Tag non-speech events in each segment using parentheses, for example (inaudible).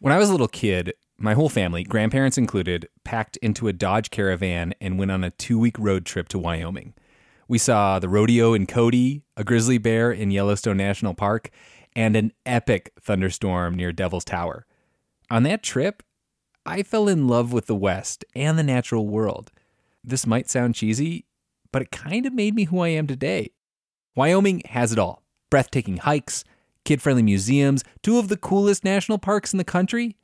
When I was a little kid, my whole family, grandparents included, packed into a Dodge Caravan and went on a two week road trip to Wyoming. We saw the rodeo in Cody, a grizzly bear in Yellowstone National Park, and an epic thunderstorm near Devil's Tower. On that trip, I fell in love with the West and the natural world. This might sound cheesy, but it kind of made me who I am today. Wyoming has it all breathtaking hikes, kid friendly museums, two of the coolest national parks in the country.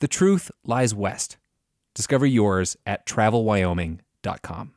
The truth lies west. Discover yours at travelwyoming.com.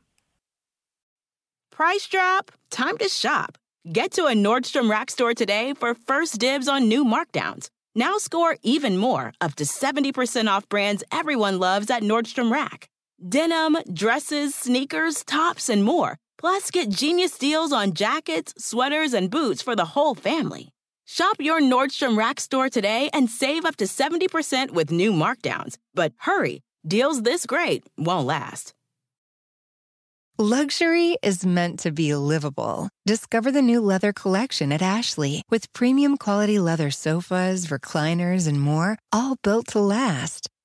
Price drop? Time to shop. Get to a Nordstrom Rack store today for first dibs on new markdowns. Now score even more, up to 70% off brands everyone loves at Nordstrom Rack. Denim, dresses, sneakers, tops, and more. Plus, get genius deals on jackets, sweaters, and boots for the whole family. Shop your Nordstrom Rack store today and save up to 70% with new markdowns. But hurry, deals this great won't last. Luxury is meant to be livable. Discover the new leather collection at Ashley with premium quality leather sofas, recliners, and more, all built to last.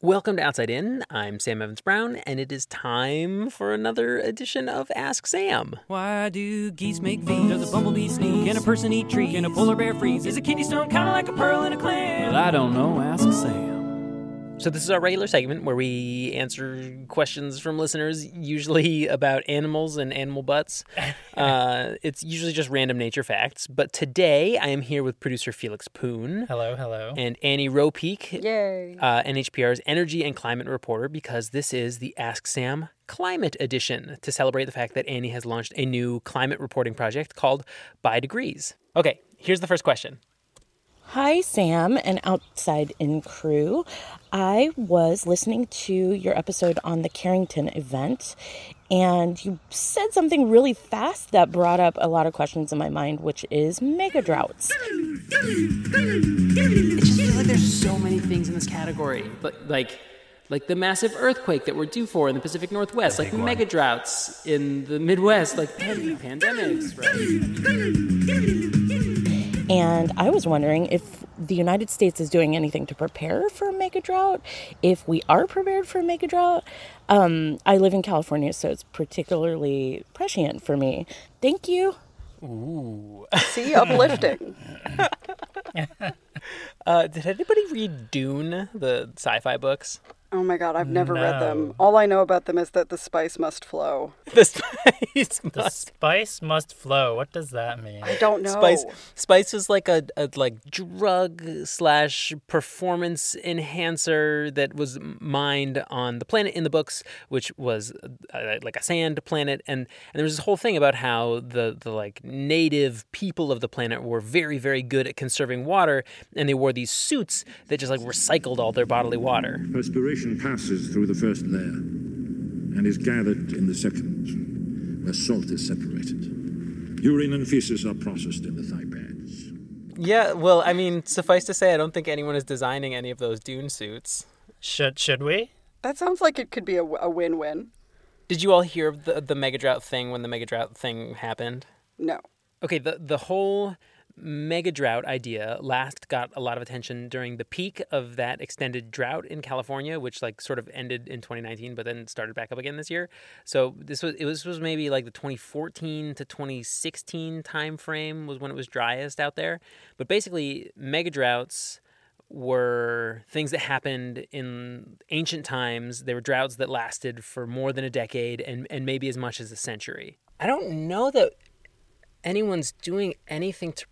Welcome to Outside In. I'm Sam Evans Brown, and it is time for another edition of Ask Sam. Why do geese make V's? Does a bumblebee sneeze? Can a person eat trees? Can a polar bear freeze? Is a kidney stone kind of like a pearl in a clam? Well, I don't know. Ask Sam. So, this is our regular segment where we answer questions from listeners, usually about animals and animal butts. (laughs) uh, it's usually just random nature facts. But today I am here with producer Felix Poon. Hello, hello. And Annie Ropeek, Yay. uh, NHPR's energy and climate reporter, because this is the Ask Sam Climate Edition to celebrate the fact that Annie has launched a new climate reporting project called By Degrees. Okay, here's the first question. Hi, Sam and Outside In crew. I was listening to your episode on the Carrington event, and you said something really fast that brought up a lot of questions in my mind, which is mega droughts. It just feels like there's so many things in this category, but like like the massive earthquake that we're due for in the Pacific Northwest, like mega droughts in the Midwest, like pan- pandemics, right? And I was wondering if the United States is doing anything to prepare for a mega drought, if we are prepared for a mega drought. Um, I live in California, so it's particularly prescient for me. Thank you. Ooh. See, uplifting. (laughs) Uh, did anybody read Dune, the sci-fi books? Oh my god, I've never read them. All I know about them is that the spice must flow. (laughs) The spice, (laughs) The must- spice must flow. What does that mean? I don't know. spice, spice is like a, a like drug slash performance enhancer that was mined on the planet in the books, which was uh, like a sand planet, and and there was this whole thing about how the the like native people of the planet were very very good at conserving water, and they wore these suits that just like recycled all their bodily water. Perspiration passes through the first layer and is gathered in the second, where salt is separated. Urine and feces are processed in the thigh pads. Yeah, well, I mean, suffice to say, I don't think anyone is designing any of those dune suits. Should should we? That sounds like it could be a, a win-win. Did you all hear of the the mega drought thing when the mega drought thing happened? No. Okay, the the whole mega drought idea last got a lot of attention during the peak of that extended drought in California, which like sort of ended in 2019, but then started back up again this year. So this was it was, was maybe like the 2014 to 2016 time frame was when it was driest out there. But basically, mega droughts were things that happened in ancient times. They were droughts that lasted for more than a decade and, and maybe as much as a century. I don't know that anyone's doing anything to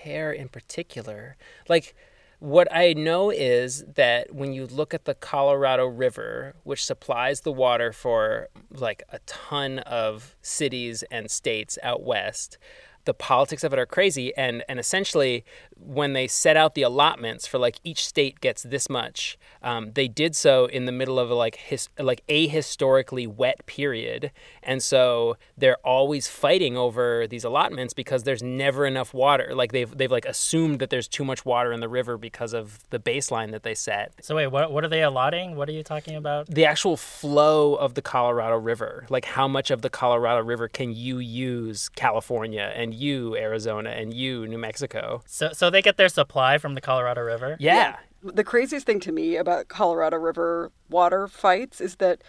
prepare in particular. Like, what I know is that when you look at the Colorado River, which supplies the water for like a ton of cities and states out west, the politics of it are crazy. And and essentially when they set out the allotments for like each state gets this much um, they did so in the middle of a like his like a historically wet period. And so they're always fighting over these allotments because there's never enough water. Like they've they've like assumed that there's too much water in the river because of the baseline that they set. So wait, what what are they allotting? What are you talking about? the actual flow of the Colorado River, like how much of the Colorado River can you use California and you Arizona and you New Mexico? So so they get their supply from the Colorado River? Yeah. The craziest thing to me about Colorado River water fights is that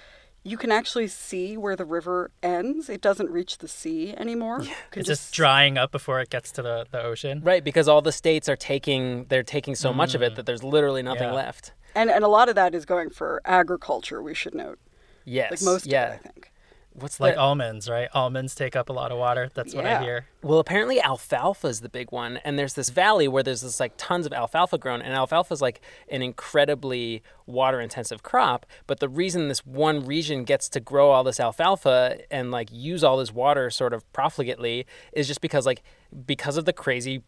you can actually see where the river ends. It doesn't reach the sea anymore. You can It's just drying up before it gets to the, the ocean. Right, because all the states are taking they're taking so much of it mm. that there's literally nothing Yeah. left. and and a lot of that is going for agriculture. We should note, Yes. like most yeah. of it, I think. What's Like almonds, right? Almonds take up a lot of water. That's what I hear. Well, apparently alfalfa is the big one, and there's this valley where there's this like tons of alfalfa grown, and alfalfa is like an incredibly water-intensive crop. But the reason this one region gets to grow all this alfalfa and like use all this water sort of profligately is just because like because of the crazy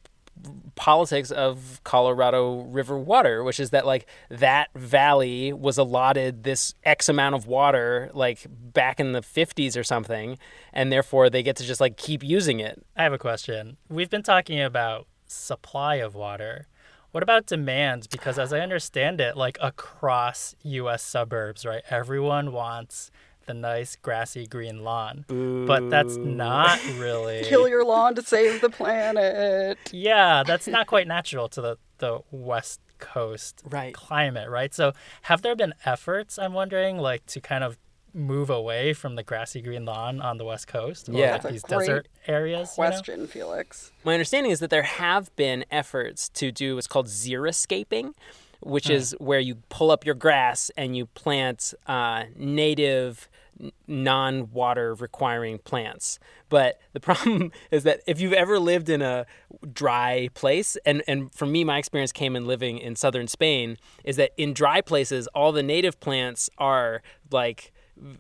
politics of Colorado River water, which is that like that valley was allotted this X amount of water like back in the 50s or something, and therefore they get to just like keep using it. I have a question. We've been talking about supply of water. What about demand? Because as I understand it, like across US suburbs, right? Everyone wants the nice grassy green lawn. But that's not (laughs) really Kill your lawn to save the planet. Yeah, that's not quite natural to the, the West Coast Right. climate, right? So have there been efforts, I'm wondering, like to kind of move away from the grassy green lawn on the West Coast? Or Yeah. like these desert areas. you know? Question, Felix. My understanding is that there have been efforts to do what's called xeriscaping, which is where you pull up your grass and you plant uh, native, non-water requiring plants. But the (laughs) problem is that if you've ever lived in a dry place, and, and for me, my experience came in living in southern Spain, is that in dry places, all the native plants are like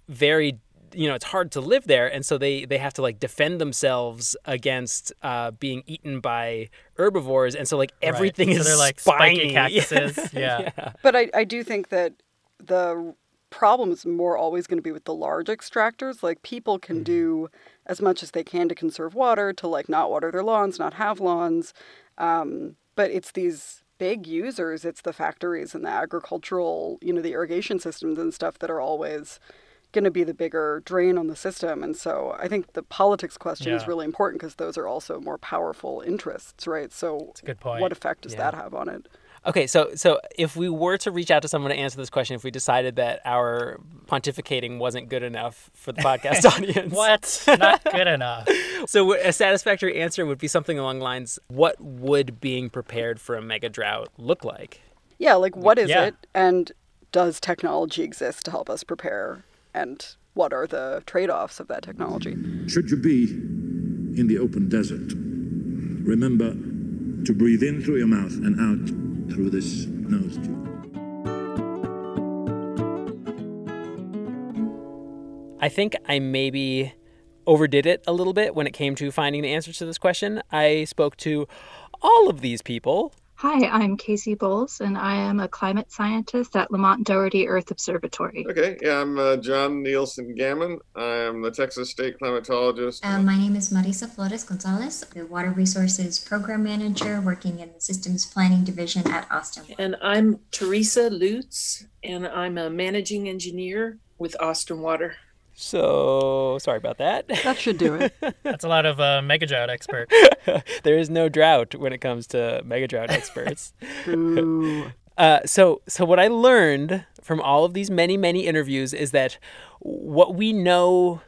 very you know it's hard to live there and so they they have to like defend themselves against uh, being eaten by herbivores and so like Right. everything So is they're like spiny. spiky (laughs) cactuses. Yeah. yeah. But I, I do think that the problem is more always going to be with the large extractors. Like people can do as much as they can to conserve water, to like not water their lawns, not have lawns. Um, but it's these big users, it's the factories and the agricultural, you know, the irrigation systems and stuff that are always going to be the bigger drain on the system. And so I think the politics question is really important because those are also more powerful interests, right? So a good point. what effect does Yeah. that have on it? okay so so if we were to reach out to someone to answer this question if we decided that our pontificating wasn't good enough for the podcast (laughs) audience What? Not good enough. (laughs) so a satisfactory answer would be something along the lines what would being prepared for a mega drought look like Yeah, like what is Yeah. it and does technology exist to help us prepare and what are the trade-offs of that technology? Should you be in the open desert, remember to breathe in through your mouth and out through this nose tube. I think I maybe overdid it a little bit when it came to finding the answers to this question. I spoke to all of these people. Hi, I'm Kasey Bolles, and I am a climate scientist at Lamont Doherty Earth Observatory. Okay, yeah, I'm uh, John Nielsen Gammon. I am the Texas State climatologist. Um, my name is Marisa Flores Gonzalez, the Water Resources Program Manager working in the Systems Planning Division at Austin. And I'm Teresa Lutz, and I'm a managing engineer with Austin Water. So sorry about that. That should do it. (laughs) That's a lot of uh, mega drought expert. (laughs) there is no drought when it comes to mega drought experts. (laughs) Ooh. Uh, so, so what I learned from all of these many, many interviews is that what we know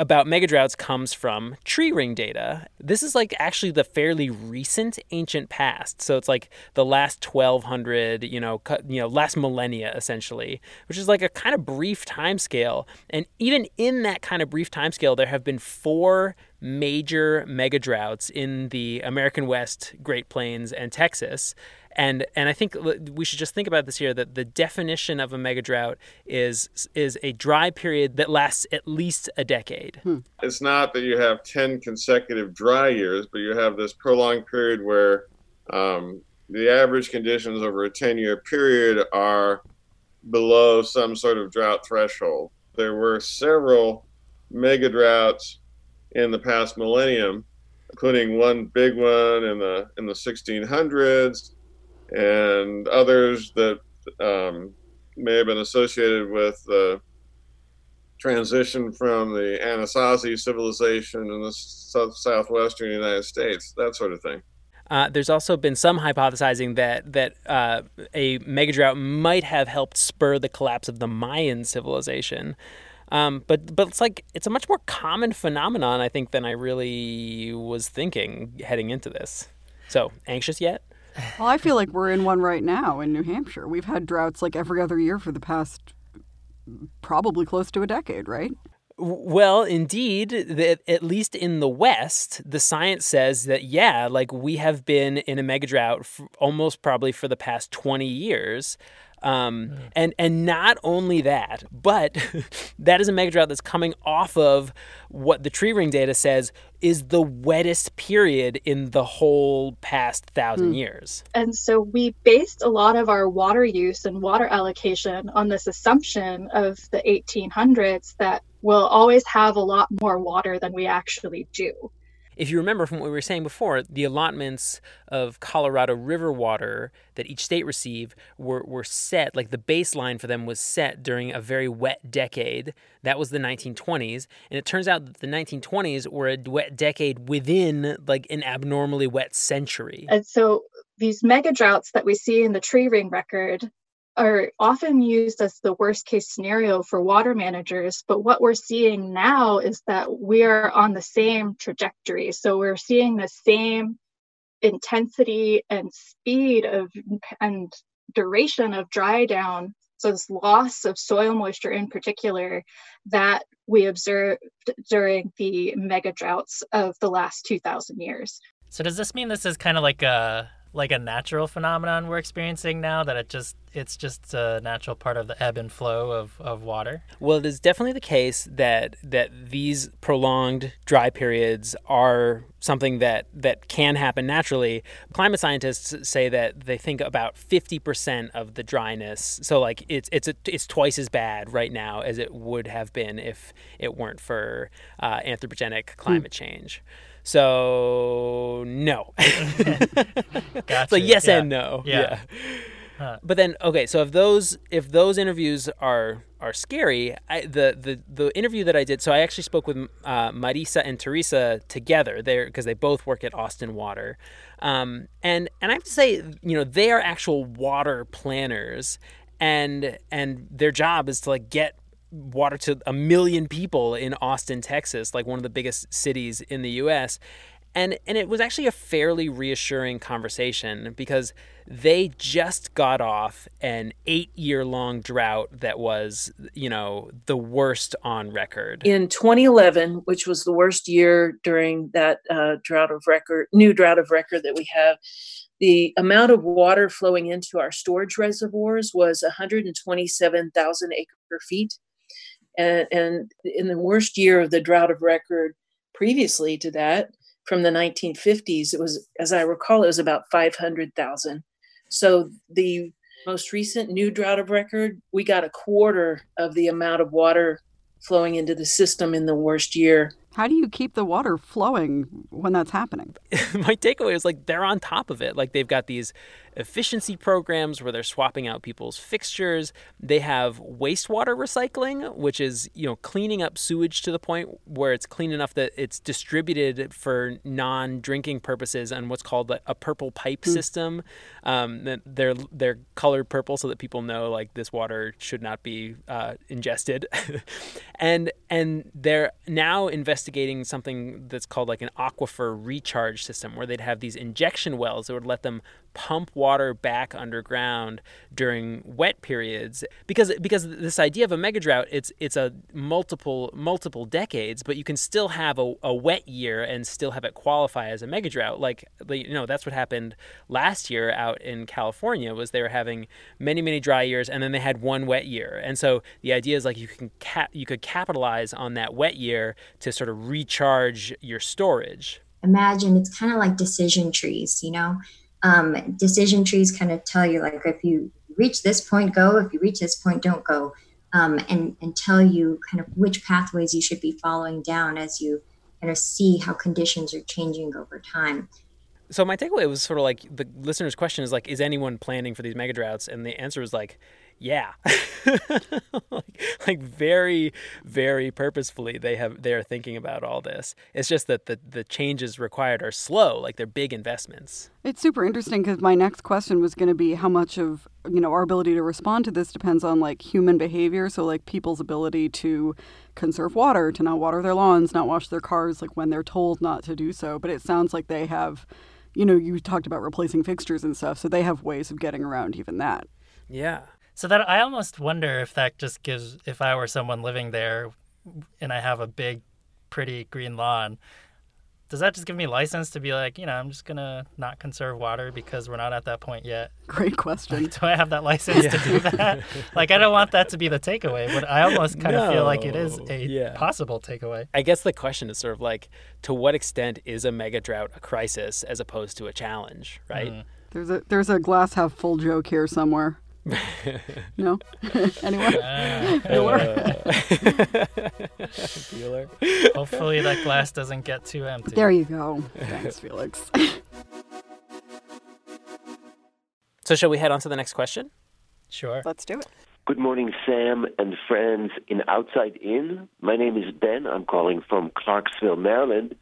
about megadroughts comes from tree ring data. This is like actually the fairly recent ancient past. So it's like the last 1200, you know, you know, last millennia essentially, which is like a kind of brief time scale. And even in that kind of brief time scale, there have been four major megadroughts in the American West, Great Plains, and Texas. And and I think we should just think about this here that the definition of a mega drought is is a dry period that lasts at least a decade. Hmm. It's not that you have 10 consecutive dry years, but you have this prolonged period where um, the average conditions over a 10 year period are below some sort of drought threshold. There were several mega droughts in the past millennium, including one big one in the in the 1600s, and others that um, may have been associated with the transition from the Anasazi civilization in the south, southwestern United States, that sort of thing. Uh, there's also been some hypothesizing that that uh, a megadrought might have helped spur the collapse of the Mayan civilization. Um, but but it's like it's a much more common phenomenon, I think, than I really was thinking heading into this. So anxious yet? Well, I feel like we're in one right now in New Hampshire. We've had droughts like every other year for the past probably close to a decade, right? Well, indeed, at least in the West, the science says that, yeah, like we have been in a mega drought almost probably for the past 20 years. Um, and and not only that, but (laughs) that is a mega drought that's coming off of what the tree ring data says is the wettest period in the whole past thousand mm. years. And so we based a lot of our water use and water allocation on this assumption of the 1800s that we'll always have a lot more water than we actually do if you remember from what we were saying before, the allotments of Colorado River water that each state received were, were set, like the baseline for them was set during a very wet decade. That was the 1920s. And it turns out that the 1920s were a wet decade within like an abnormally wet century. And so these mega droughts that we see in the tree ring record are often used as the worst case scenario for water managers. But what we're seeing now is that we are on the same trajectory. So we're seeing the same intensity and speed of and duration of dry down. So this loss of soil moisture in particular that we observed during the mega droughts of the last 2000 years. So does this mean this is kind of like a like a natural phenomenon we're experiencing now that it just it's just a natural part of the ebb and flow of, of water? Well it is definitely the case that that these prolonged dry periods are something that that can happen naturally. Climate scientists say that they think about 50% of the dryness. So like it's it's a, it's twice as bad right now as it would have been if it weren't for uh, anthropogenic climate mm. change so no. (laughs) gotcha. So yes yeah. and no. Yeah. yeah. Huh. But then okay, so if those if those interviews are are scary, I, the the the interview that I did, so I actually spoke with uh, Marisa and Teresa together there because they both work at Austin Water, um, and and I have to say, you know, they are actual water planners, and and their job is to like get water to a million people in Austin, Texas, like one of the biggest cities in the US. And and it was actually a fairly reassuring conversation because they just got off an 8-year-long drought that was, you know, the worst on record. In 2011, which was the worst year during that uh, drought of record, new drought of record that we have, the amount of water flowing into our storage reservoirs was 127,000 acre feet and, and in the worst year of the drought of record previously to that, from the 1950s, it was, as I recall, it was about 500,000. So the most recent new drought of record, we got a quarter of the amount of water flowing into the system in the worst year how do you keep the water flowing when that's happening? (laughs) My takeaway is like they're on top of it. Like they've got these efficiency programs where they're swapping out people's fixtures. They have wastewater recycling, which is, you know, cleaning up sewage to the point where it's clean enough that it's distributed for non-drinking purposes on what's called a, purple pipe mm. system. Um, they're they're colored purple so that people know like this water should not be uh, ingested. (laughs) and and they're now investigating something that's called like an aquifer recharge system, where they'd have these injection wells that would let them pump water back underground during wet periods because because this idea of a mega drought it's it's a multiple multiple decades but you can still have a, a wet year and still have it qualify as a mega drought. Like you know that's what happened last year out in California was they were having many many dry years and then they had one wet year. And so the idea is like you can cap you could capitalize on that wet year to sort of recharge your storage. Imagine it's kind of like decision trees you know um, decision trees kind of tell you like if you reach this point go. If you reach this point don't go. Um, and and tell you kind of which pathways you should be following down as you kind of see how conditions are changing over time. So my takeaway was sort of like the listener's question is like is anyone planning for these mega droughts? And the answer was like yeah. (laughs) Like, like, very very purposefully they have they're thinking about all this. It's just that the the changes required are slow like they're big investments. It's super interesting because my next question was going to be how much of you know our ability to respond to this depends on like human behavior. So like people's ability to conserve water to not water their lawns not wash their cars like when they're told not to do so. But it sounds like they have you know you talked about replacing fixtures and stuff. So they have ways of getting around even that. Yeah so that I almost wonder if that just gives if I were someone living there and I have a big pretty green lawn, does that just give me license to be like, you know, I'm just gonna not conserve water because we're not at that point yet? (laughs) Great question. Like, do I have that license yeah. to do that? (laughs) like, I don't want that to be the takeaway, but I almost kind no. of feel like it is a yeah. possible takeaway. I guess the question is sort of like, to what extent is a mega drought a crisis as opposed to a challenge, right? Mm. There's a there's a glass half full joke here somewhere. No? (laughs) Anyone? Uh, (laughs) Bueller. Hopefully that glass doesn't get too empty. There you go. Thanks, (laughs) Felix. so shall we head on to the next question? Sure. Let's do it. Good morning, Sam and friends in Outside In. My name is Ben. I'm calling from Clarksville, Maryland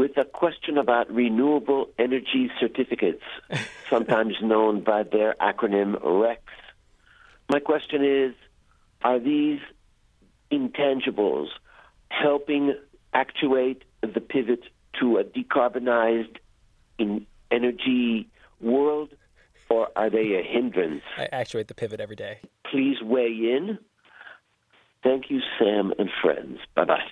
with a question about renewable energy certificates, (laughs) sometimes known by their acronym RECs. My question is Are these intangibles helping actuate the pivot to a decarbonized in energy world, or are they a hindrance? I actuate the pivot every day. Please weigh in. Thank you, Sam and friends. Bye bye.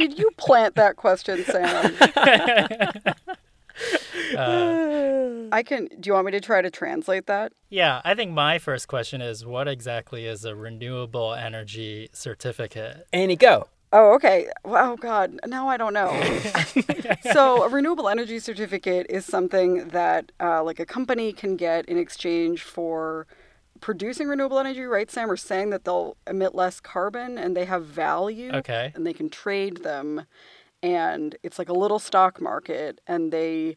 Did you plant that question, Sam? (laughs) Uh, (sighs) I can. Do you want me to try to translate that? Yeah, I think my first question is what exactly is a renewable energy certificate? Annie, go. Oh, okay. Oh, God. Now I don't know. (laughs) so, a renewable energy certificate is something that, uh, like, a company can get in exchange for producing renewable energy, right, Sam, are saying that they'll emit less carbon and they have value. Okay. And they can trade them. And it's like a little stock market and they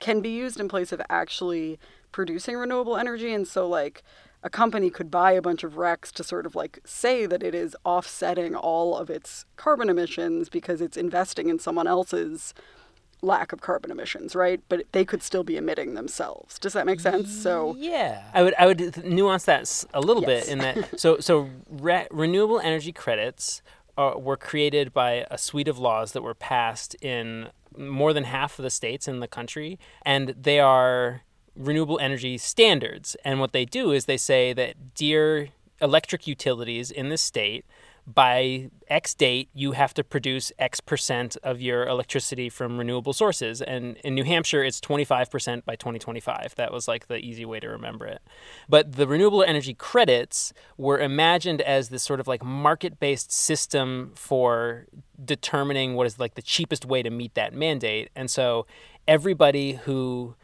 can be used in place of actually producing renewable energy. And so, like, a company could buy a bunch of RECs to sort of like say that it is offsetting all of its carbon emissions because it's investing in someone else's lack of carbon emissions, right? But they could still be emitting themselves. Does that make sense? So yeah, I would I would nuance that a little yes. bit in that. So so re- renewable energy credits are, were created by a suite of laws that were passed in more than half of the states in the country, and they are renewable energy standards. And what they do is they say that dear electric utilities in the state by X date, you have to produce X percent of your electricity from renewable sources. And in New Hampshire, it's 25% by 2025. That was like the easy way to remember it. But the renewable energy credits were imagined as this sort of like market based system for determining what is like the cheapest way to meet that mandate. And so everybody who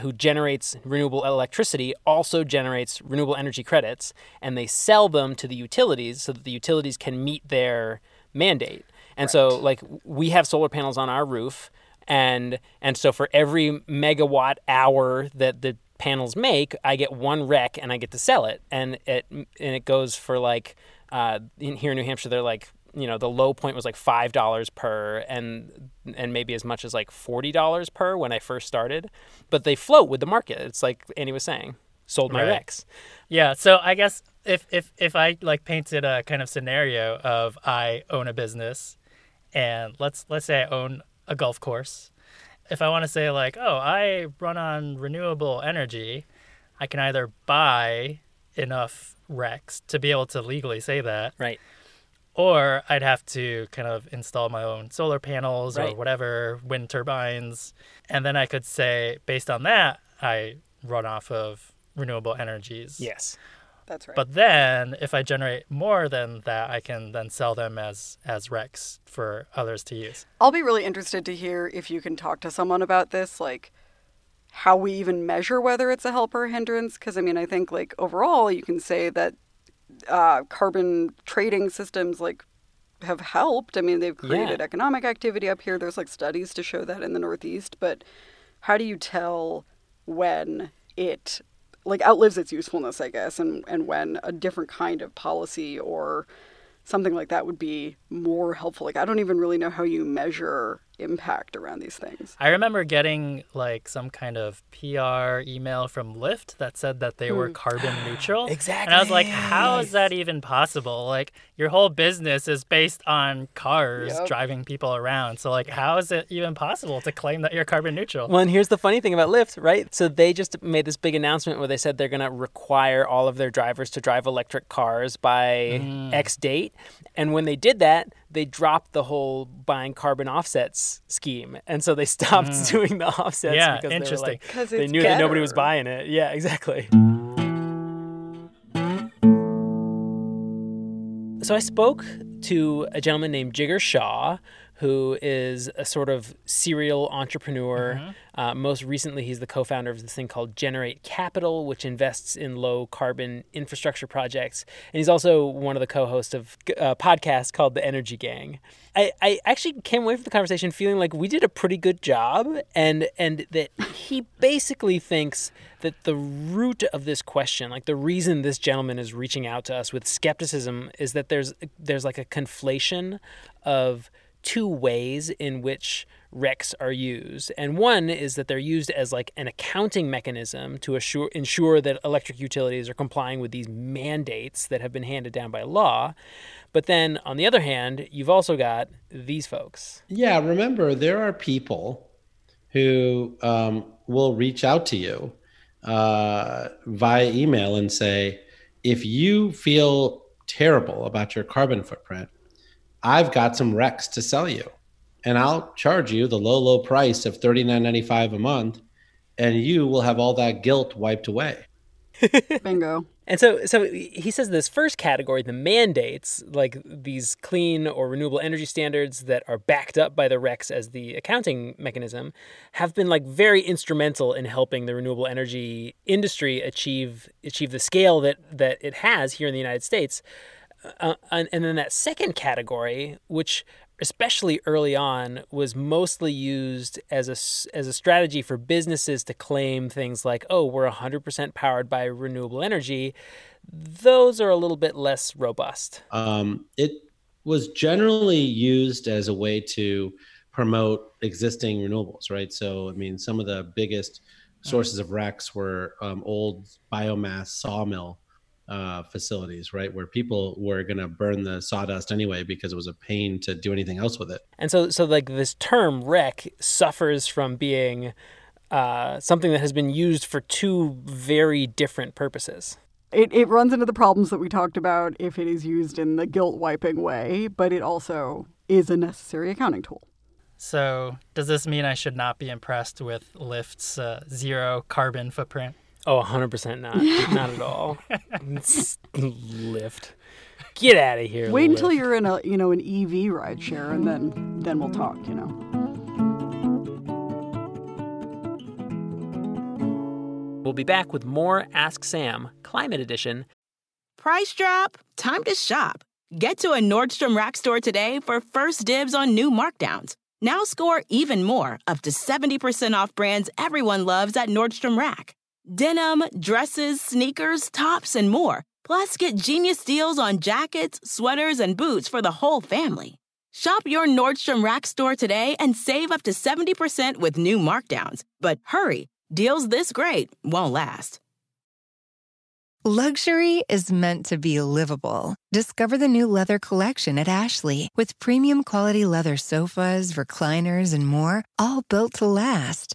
who generates renewable electricity also generates renewable energy credits and they sell them to the utilities so that the utilities can meet their mandate. And right. so like we have solar panels on our roof and and so for every megawatt hour that the panels make, I get one rec and I get to sell it and it and it goes for like uh, in, here in New Hampshire they're like you know the low point was like five dollars per and and maybe as much as like forty dollars per when I first started, but they float with the market. It's like Annie was saying, sold my right. RECs. Yeah, so I guess if if if I like painted a kind of scenario of I own a business, and let's let's say I own a golf course, if I want to say like, oh, I run on renewable energy, I can either buy enough RECs to be able to legally say that. Right. Or I'd have to kind of install my own solar panels Right. or whatever, wind turbines. And then I could say, based on that, I run off of renewable energies. Yes. That's right. But then if I generate more than that, I can then sell them as as RECs for others to use. I'll be really interested to hear if you can talk to someone about this, like how we even measure whether it's a help or a hindrance. Because I mean, I think like overall, you can say that uh, carbon trading systems like have helped. I mean, they've created Yeah. economic activity up here. There's like studies to show that in the Northeast. But how do you tell when it like outlives its usefulness, I guess, and and when a different kind of policy or something like that would be more helpful. Like I don't even really know how you measure impact around these things. I remember getting like some kind of PR email from Lyft that said that they were Hmm. carbon (gasps) neutral. exactly. And I was like, how is that even possible? Like your whole business is based on cars Yep. driving people around. So like how is it even possible to claim that you're carbon neutral? Well, and here's the funny thing about Lyft, right? So they just made this big announcement where they said they're going to require all of their drivers to drive electric cars by Mm. X date. And when they did that, they dropped the whole buying carbon offsets scheme. And so they stopped Mm. (laughs) doing the offsets Yeah, because they, were interesting. like, 'Cause they it's knew that nobody was buying it. Yeah, exactly. So I spoke to a gentleman named Jigar Shah, who is a sort of serial entrepreneur. Uh, most recently, he's the co founder of this thing called Generate Capital, which invests in low carbon infrastructure projects. And he's also one of the co hosts of a podcast called The Energy Gang. I, I actually came away from the conversation feeling like we did a pretty good job, and, and that he basically thinks that the root of this question, like the reason this gentleman is reaching out to us with skepticism, is that there's there's like a conflation of two ways in which RECs are used. And one is that they're used as like an accounting mechanism to assure ensure that electric utilities are complying with these mandates that have been handed down by law. But then on the other hand, you've also got these folks. Yeah, remember there are people who um, will reach out to you uh, via email and say, if you feel terrible about your carbon footprint, I've got some RECs to sell you, and I'll charge you the low, low price of thirty nine ninety five a month, and you will have all that guilt wiped away. (laughs) Bingo. And so, so he says this first category, the mandates, like these clean or renewable energy standards that are backed up by the RECs as the accounting mechanism, have been like very instrumental in helping the renewable energy industry achieve achieve the scale that that it has here in the United States. Uh, and, and then that second category, which especially early on was mostly used as a as a strategy for businesses to claim things like, "Oh, we're 100% powered by renewable energy." Those are a little bit less robust. Um, it was generally used as a way to promote existing renewables, right? So, I mean, some of the biggest sources of RECs were um, old biomass sawmill uh, facilities, right, where people were going to burn the sawdust anyway because it was a pain to do anything else with it. And so, so like this term "REC" suffers from being uh, something that has been used for two very different purposes. It, it runs into the problems that we talked about if it is used in the guilt wiping way, but it also is a necessary accounting tool. So, does this mean I should not be impressed with Lyft's uh, zero carbon footprint? Oh, 100% not. (laughs) not at all. Lyft. Get out of here. Wait until you're in a you know an EV ride share, and then then we'll talk. You know. We'll be back with more Ask Sam Climate Edition. Price drop? Time to shop. Get to a Nordstrom Rack store today for first dibs on new markdowns. Now score even more, up to 70% off brands everyone loves at Nordstrom Rack. Denim, dresses, sneakers, tops, and more. Plus, get genius deals on jackets, sweaters, and boots for the whole family. Shop your Nordstrom Rack store today and save up to 70% with new markdowns. But hurry, deals this great won't last. Luxury is meant to be livable. Discover the new leather collection at Ashley with premium quality leather sofas, recliners, and more, all built to last.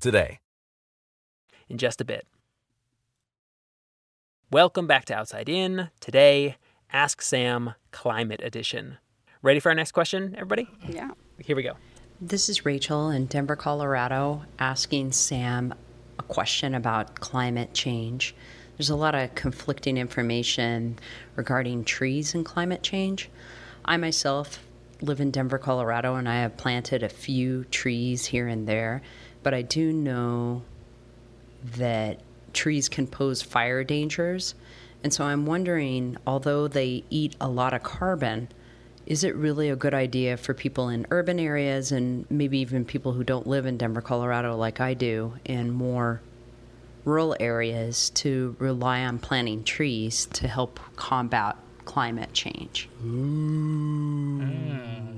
today. in just a bit. Welcome back to Outside In. Today, Ask Sam Climate Edition. Ready for our next question, everybody? Yeah. Here we go. This is Rachel in Denver, Colorado, asking Sam a question about climate change. There's a lot of conflicting information regarding trees and climate change. I myself live in Denver, Colorado, and I have planted a few trees here and there, but I do know that trees can pose fire dangers. And so I'm wondering, although they eat a lot of carbon, is it really a good idea for people in urban areas and maybe even people who don't live in Denver, Colorado, like I do, in more rural areas to rely on planting trees to help combat climate change? Mm,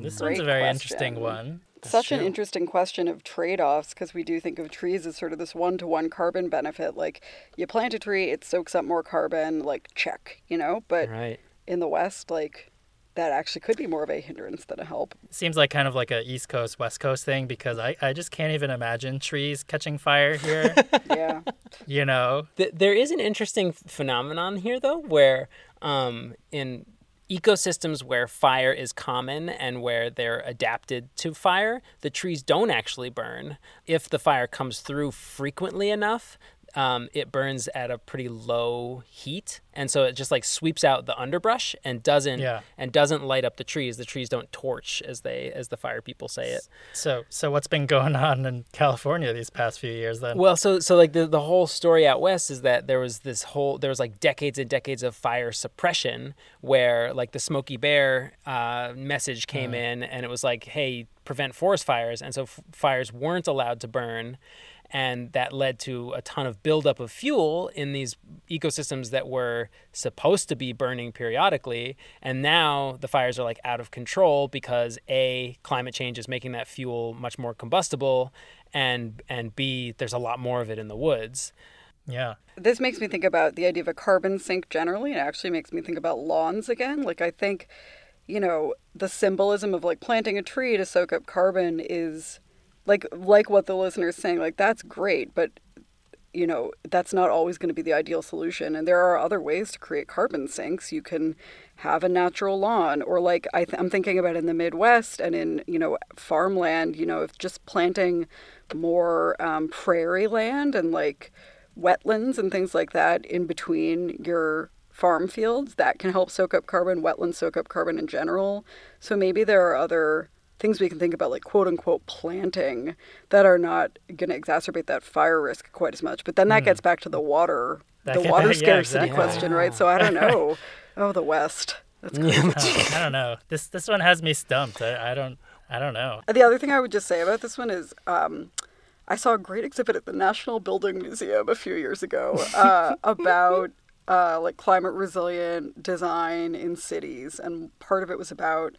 this Great one's a very question. interesting one. Such an interesting question of trade offs because we do think of trees as sort of this one to one carbon benefit. Like you plant a tree, it soaks up more carbon, like check, you know? But Right. in the West, like that actually could be more of a hindrance than a help. Seems like kind of like a East Coast, West Coast thing because I, I just can't even imagine trees catching fire here. (laughs) yeah. You know? Th- there is an interesting phenomenon here, though, where um, in ecosystems where fire is common and where they're adapted to fire, the trees don't actually burn. If the fire comes through frequently enough, um, it burns at a pretty low heat, and so it just like sweeps out the underbrush and doesn't Yeah. and doesn't light up the trees. The trees don't torch, as they as the fire people say it. So so what's been going on in California these past few years then? Well, so so like the the whole story out west is that there was this whole there was like decades and decades of fire suppression where like the Smokey Bear uh, message came in and it was like, hey, prevent forest fires, and so f- fires weren't allowed to burn. And that led to a ton of buildup of fuel in these ecosystems that were supposed to be burning periodically. And now the fires are like out of control because A, climate change is making that fuel much more combustible, and and B, there's a lot more of it in the woods. Yeah. This makes me think about the idea of a carbon sink generally. It actually makes me think about lawns again. Like, I think, you know, the symbolism of like planting a tree to soak up carbon is like like what the listener's saying like that's great but you know that's not always going to be the ideal solution and there are other ways to create carbon sinks. You can have a natural lawn or like I th- i'm thinking about in the midwest and in you know farmland you know if just planting more um, prairie land and like wetlands and things like that in between your farm fields that can help soak up carbon wetlands soak up carbon in general. So maybe there are other things we can think about like quote unquote planting that are not going to exacerbate that fire risk quite as much but then that Hmm. gets back to the water That the water (laughs) yeah, scarcity exactly. question right so i don't know oh the west that's. (laughs) Oh, I don't know. This this one has me stumped. I, I don't I don't know. The other thing I would just say about this one is um, I saw a great exhibit at the National Building Museum a few years ago uh, (laughs) about uh, like climate resilient design in cities, and part of it was about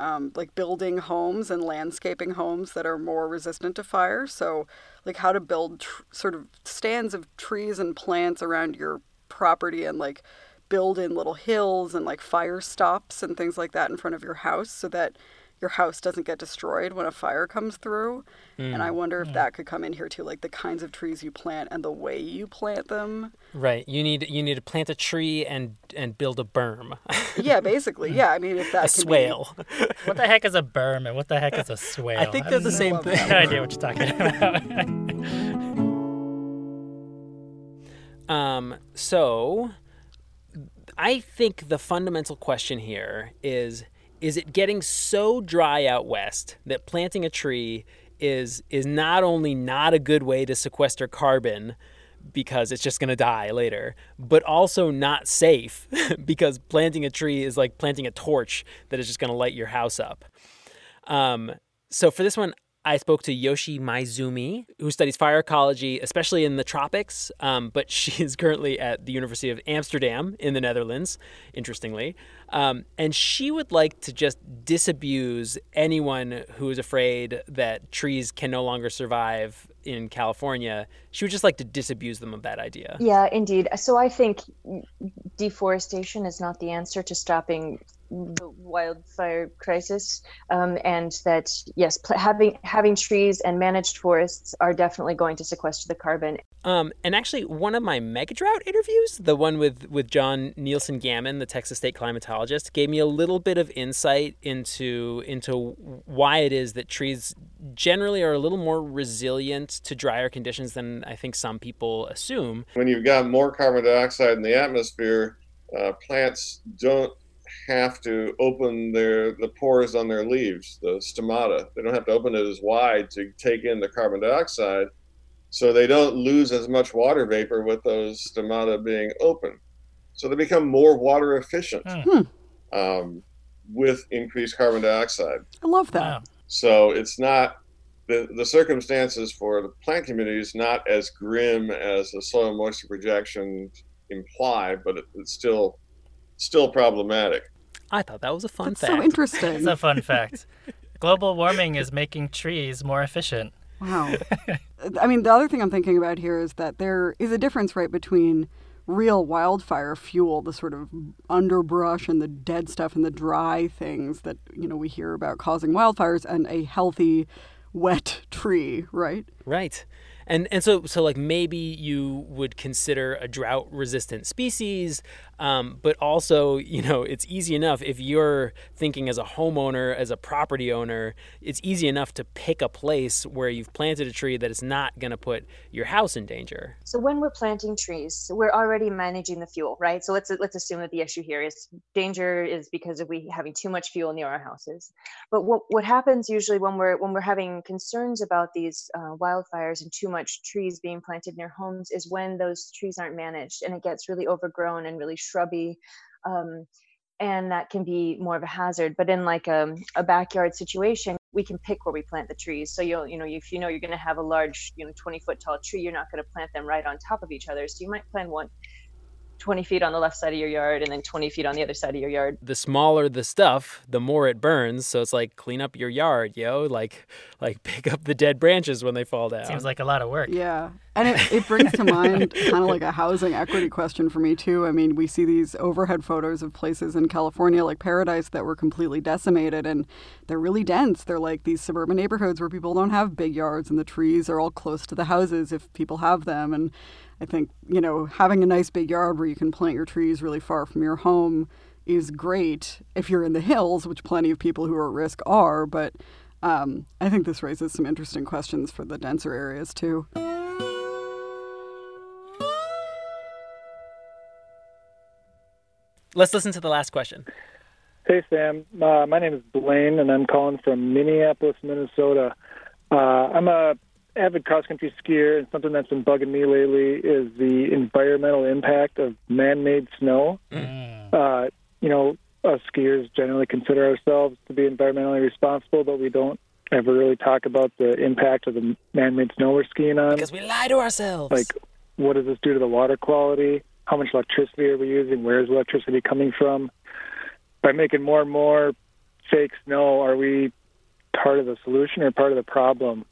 um, like building homes and landscaping homes that are more resistant to fire. So, like how to build tr- sort of stands of trees and plants around your property and like build in little hills and like fire stops and things like that in front of your house so that your house doesn't get destroyed when a fire comes through. And I Mm. wonder if that could come in here too, like the kinds of trees you plant and the way you plant them. Right. You need you need to plant a tree and and build a berm. Yeah, basically. Yeah, I mean, if that (laughs) a can be- swale. (laughs) What the heck is a berm and what the heck is a swale? I think they're the have same no thing. idea what you're talking about. (laughs) Um, so I think the fundamental question here is is it getting so dry out west that planting a tree is is not only not a good way to sequester carbon because it's just going to die later, but also not safe (laughs) because planting a tree is like planting a torch that is just going to light your house up. Um, so for this one, I spoke to Yoshi Maezumi, who studies fire ecology, especially in the tropics, um, but (laughs) she is currently at the University of Amsterdam in the Netherlands, interestingly. Um, and she would like to just disabuse anyone who is afraid that trees can no longer survive in California. She would just like to disabuse them of that idea. Yeah, indeed. So I think deforestation is not the answer to stopping the wildfire crisis, um, and that yes, pl- having having trees and managed forests are definitely going to sequester the carbon. Um, and actually, one of my mega drought interviews, the one with, with John Nielsen Gammon, the Texas State climatologist, gave me a little bit of insight into into why it is that trees generally are a little more resilient to drier conditions than I think some people assume. When you've got more carbon dioxide in the atmosphere, uh, plants don't have to open their the pores on their leaves, the stomata. They don't have to open it as wide to take in the carbon dioxide, so they don't lose as much water vapor with those stomata being open. So they become more water efficient um, with increased carbon dioxide. I love that. So it's not the the circumstances for the plant community is not as grim as the soil moisture projections imply, but it, it's still still problematic. I thought that was a fun That's fact. so interesting. It's a fun fact. Global warming is making trees more efficient. Wow. (laughs) I mean, the other thing I'm thinking about here is that there is a difference, right, between real wildfire fuel, the sort of underbrush and the dead stuff and the dry things that, you know, we hear about causing wildfires, and a healthy, wet (laughs) tree, right? Right. And and so so like maybe you would consider a drought resistant species, um, but also you know it's easy enough if you're thinking as a homeowner, as a property owner, it's easy enough to pick a place where you've planted a tree that is not going to put your house in danger. So when we're planting trees, we're already managing the fuel, right? So let's let's assume that the issue here is danger is because of we having too much fuel near our houses. But what what happens usually when we're when we're having concerns about these uh, wildfires and too much trees being planted near homes is when those trees aren't managed and it gets really overgrown and really shrubby. Um, and that can be more of a hazard. But in like a, a backyard situation, we can pick where we plant the trees. So you'll, you know, if you know you're going to have a large, you know, 20 foot tall tree, you're not going to plant them right on top of each other. So you might plant one 20 feet on the left side of your yard and then 20 feet on the other side of your yard. The smaller the stuff, the more it burns. So it's like clean up your yard, yo. Like like (laughs) pick up the dead branches when they fall down. Seems like a lot of work. Yeah. And it, it brings to mind (laughs) kind of like a housing equity question for me, too. I mean, we see these overhead photos of places in California like Paradise that were completely decimated and they're really dense. They're like these suburban neighborhoods where people don't have big yards and the trees are all close to the houses if people have them. And I think, you know, having a nice big yard where you can plant your trees really far from your home is great if you're in the hills, which plenty of people who are at risk are. But um, I think this raises some interesting questions for the denser areas, too. Let's listen to the last question. Hey, Sam. Uh, my name is Blaine, and I'm calling from Minneapolis, Minnesota. Uh, I'm a avid cross country skier, and something that's been bugging me lately is the environmental impact of man-made snow. Uh, you know, us skiers generally consider ourselves to be environmentally responsible, but we don't ever really talk about the impact of the man-made snow we're skiing on. Because we lie to ourselves. Like, what does this do to the water quality? How much electricity are we using? Where is electricity coming from? By making more and more fake snow, are we part of the solution or part of the problem?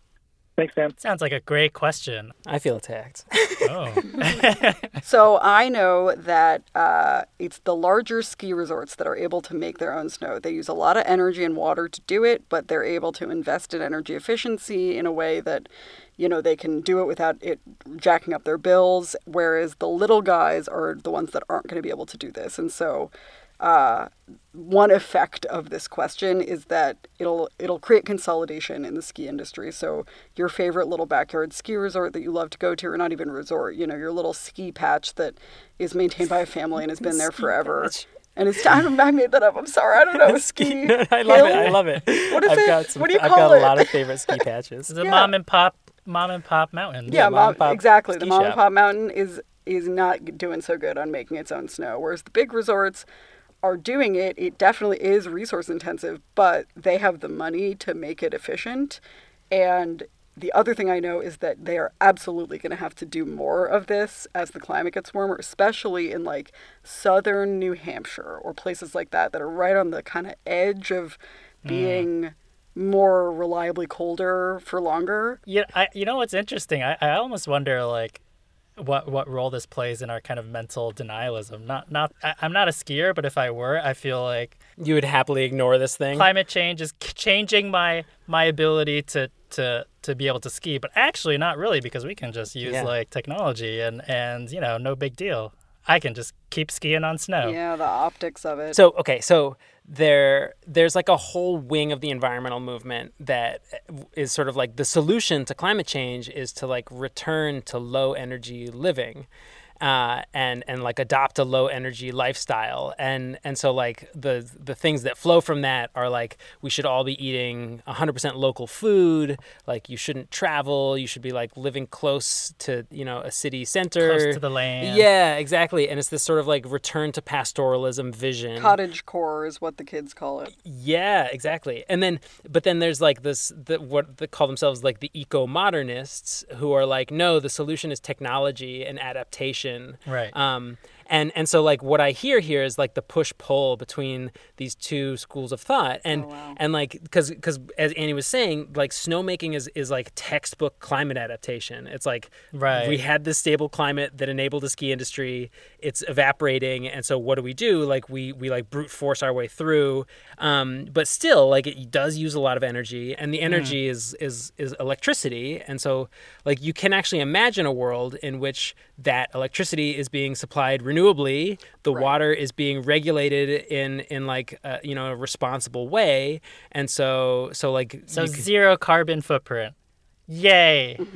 Thanks, Sam. Sounds like a great question. I feel attacked. Oh. (laughs) (laughs) so I know that uh, it's the larger ski resorts that are able to make their own snow. They use a lot of energy and water to do it, but they're able to invest in energy efficiency in a way that, you know, they can do it without it jacking up their bills. Whereas the little guys are the ones that aren't going to be able to do this, and so uh, one effect of this question is that it'll it'll create consolidation in the ski industry. So your favorite little backyard ski resort that you love to go to, or not even resort, you know, your little ski patch that is maintained by a family and has been there (laughs) forever. And it's I, I made that up. I'm sorry. I don't know. (laughs) Ski. No, (laughs) I love it. I love it. What is I've it? Got some, what do you I've call got it? a lot of favorite ski patches. The Yeah. mom and pop, mom and pop mountain. Yeah, mom mom, pop exactly. The ski mom and pop mountain is is not doing so good on making its own snow, whereas the big resorts are doing it. It definitely is resource intensive, but they have the money to make it efficient. And the other thing I know is that they are absolutely going to have to do more of this as the climate gets warmer, especially in like southern New Hampshire or places like that that are right on the kind of edge of mm. being more reliably colder for longer. Yeah, I, you know what's interesting? I, I almost wonder like what what role this plays in our kind of mental denialism. Not not I, I'm not a skier, but if I were, I feel like You would happily ignore this thing. climate change is changing my my ability to to to be able to ski, but actually not really because we can just use Yeah. like technology and and you know no big deal. I can just keep skiing on snow. Yeah, the optics of it. So okay, so there there's like a whole wing of the environmental movement that is sort of like the solution to climate change is to like return to low energy living. Uh, and and like adopt a low energy lifestyle and and so like the the things that flow from that are like we should all be eating 100% local food like you shouldn't travel you should be like living close to you know a city center Close to the land. yeah exactly and it's this sort of like return to pastoralism vision Cottage core is what the kids call it. yeah, exactly. And then, but then there's like this, the, what they call themselves like the eco modernists, who are like, no, the solution is technology and adaptation. Right. Um, and and so like what I hear here is like the push pull between these two schools of thought, and and like because because as Annie was saying, like snowmaking is is like textbook climate adaptation. It's like Right. we had this stable climate that enabled the ski industry. It's evaporating, and so what do we do? Like we we like brute force our way through, um, but still like it does use a lot of energy, and the energy is is is electricity, and so like you can actually imagine a world in which that electricity is being supplied renewably, the water is being regulated in in like uh, you know a responsible way, and so so like So you zero carbon footprint. Yay. (laughs)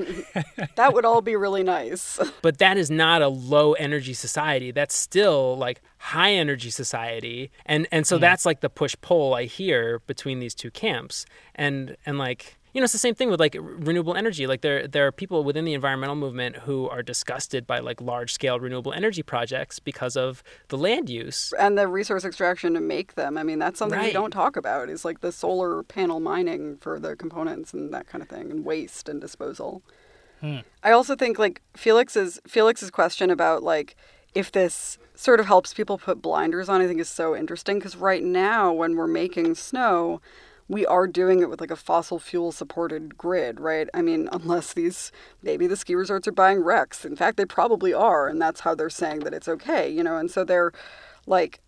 That would all be really nice. (laughs) but that is not a low energy society that's still like high energy society and and so that's like the push pull i hear between these two camps and and like you know it's the same thing with like renewable energy like there there are people within the environmental movement who are disgusted by like large scale renewable energy projects because of the land use and the resource extraction to make them. I mean, that's something we don't talk about is like the solar panel mining for the components and that kind of thing and waste and disposal. Hmm. I also think like Felix's Felix's question about like if this sort of helps people put blinders on, I think is so interesting because right now when we're making snow, we are doing it with like a fossil fuel supported grid, right? I mean, unless these maybe the ski resorts are buying RECs. In fact, they probably are, and that's how they're saying that it's okay, you know. And so they're like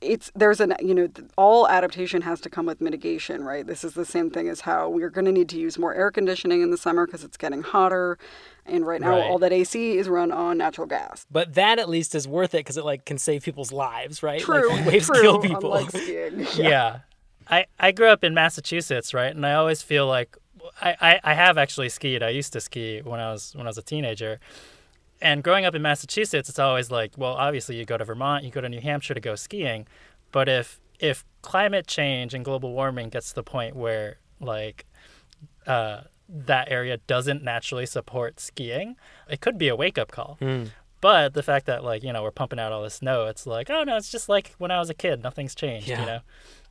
it's there's an you know all adaptation has to come with mitigation right this is the same thing as how we're going to need to use more air conditioning in the summer because it's getting hotter and right now Right. all that ac is run on natural gas but that at least is worth it because it like can save people's lives right True, like (laughs) waves true, kill people unlike skiing. (laughs) yeah. I, I grew up in Massachusetts, right? And I always feel like I, I, I have actually skied. I used to ski when I was when I was a teenager. And growing up in Massachusetts, it's always like, well, obviously you go to Vermont, you go to New Hampshire to go skiing. But if if climate change and global warming gets to the point where like uh, that area doesn't naturally support skiing, it could be a wake up call. Mm. But the fact that like you know we're pumping out all this snow, it's like oh no, it's just like when I was a kid, nothing's changed, Yeah. you know.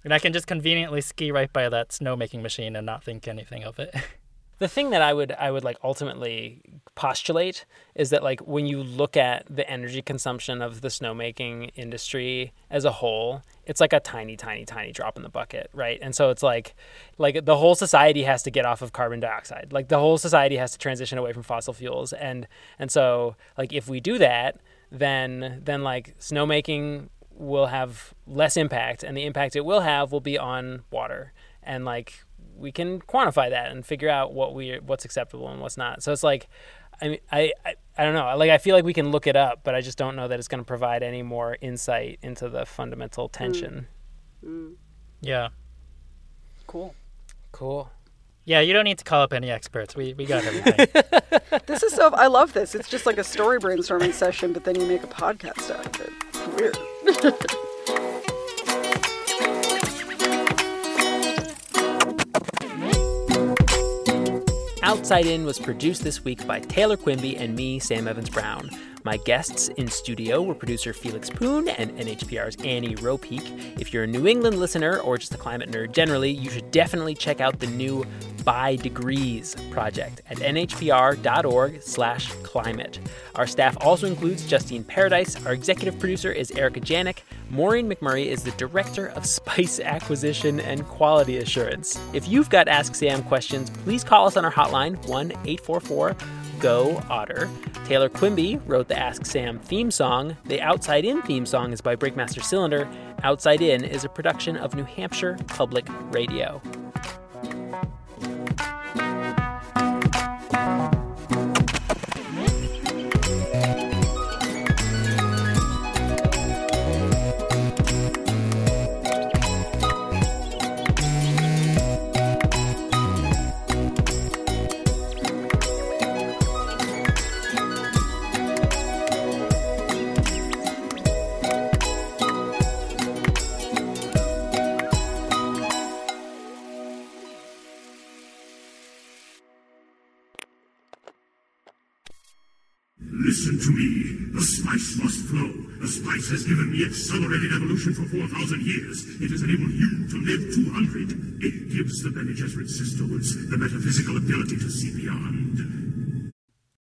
And I can just conveniently ski right by that snowmaking machine and not think anything of it. (laughs) the thing that I would I would like ultimately postulate is that like when you look at the energy consumption of the snowmaking industry as a whole, it's like a tiny, tiny, tiny drop in the bucket, right? And so it's like like the whole society has to get off of carbon dioxide. Like the whole society has to transition away from fossil fuels. And and so like if we do that, then then like snowmaking will have less impact and the impact it will have will be on water. And like we can quantify that and figure out what we what's acceptable and what's not. So it's like, I mean, I, I, I don't know. Like I feel like we can look it up, but I just don't know that it's going to provide any more insight into the fundamental tension. Mm. Yeah. Cool. Cool. Yeah, you don't need to call up any experts. We we got everything. (laughs) This is so. I love this. It's just like a story brainstorming session, but then you make a podcast out of it. It's weird. Outside In was produced this week by Taylor Quimby and me, Sam Evans Brown. My guests in studio were producer Felix Poon and NHPR's Annie Ropeek. If you're a New England listener or just a climate nerd generally, you should definitely check out the new By Degrees project at nhpr.org slash climate. Our staff also includes Justine Paradise. Our executive producer is Erica Janik. Maureen McMurray is the director of spice acquisition and quality assurance. If you've got Ask Sam questions, please call us on our hotline 1 844 GO OTTER. Taylor Quimby wrote the Ask Sam theme song. The Outside In theme song is by Breakmaster Cylinder. Outside In is a production of New Hampshire Public Radio. Listen to me. The spice must flow. The spice has given me accelerated evolution for 4,000 years. It has enabled you to live 200. It gives the Bene Gesserit sisterhoods the metaphysical ability to see beyond.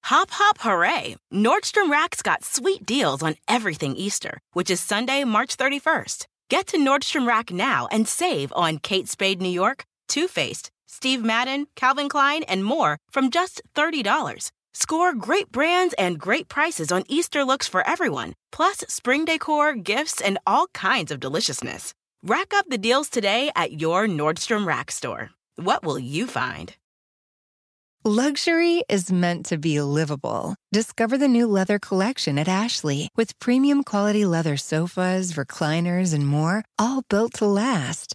Hop, hop, hooray! Nordstrom Rack's got sweet deals on everything Easter, which is Sunday, March 31st. Get to Nordstrom Rack now and save on Kate Spade New York, Too Faced, Steve Madden, Calvin Klein, and more from just $30. Score great brands and great prices on Easter looks for everyone, plus spring decor, gifts, and all kinds of deliciousness. Rack up the deals today at your Nordstrom Rack store. What will you find? Luxury is meant to be livable. Discover the new leather collection at Ashley with premium quality leather sofas, recliners, and more, all built to last.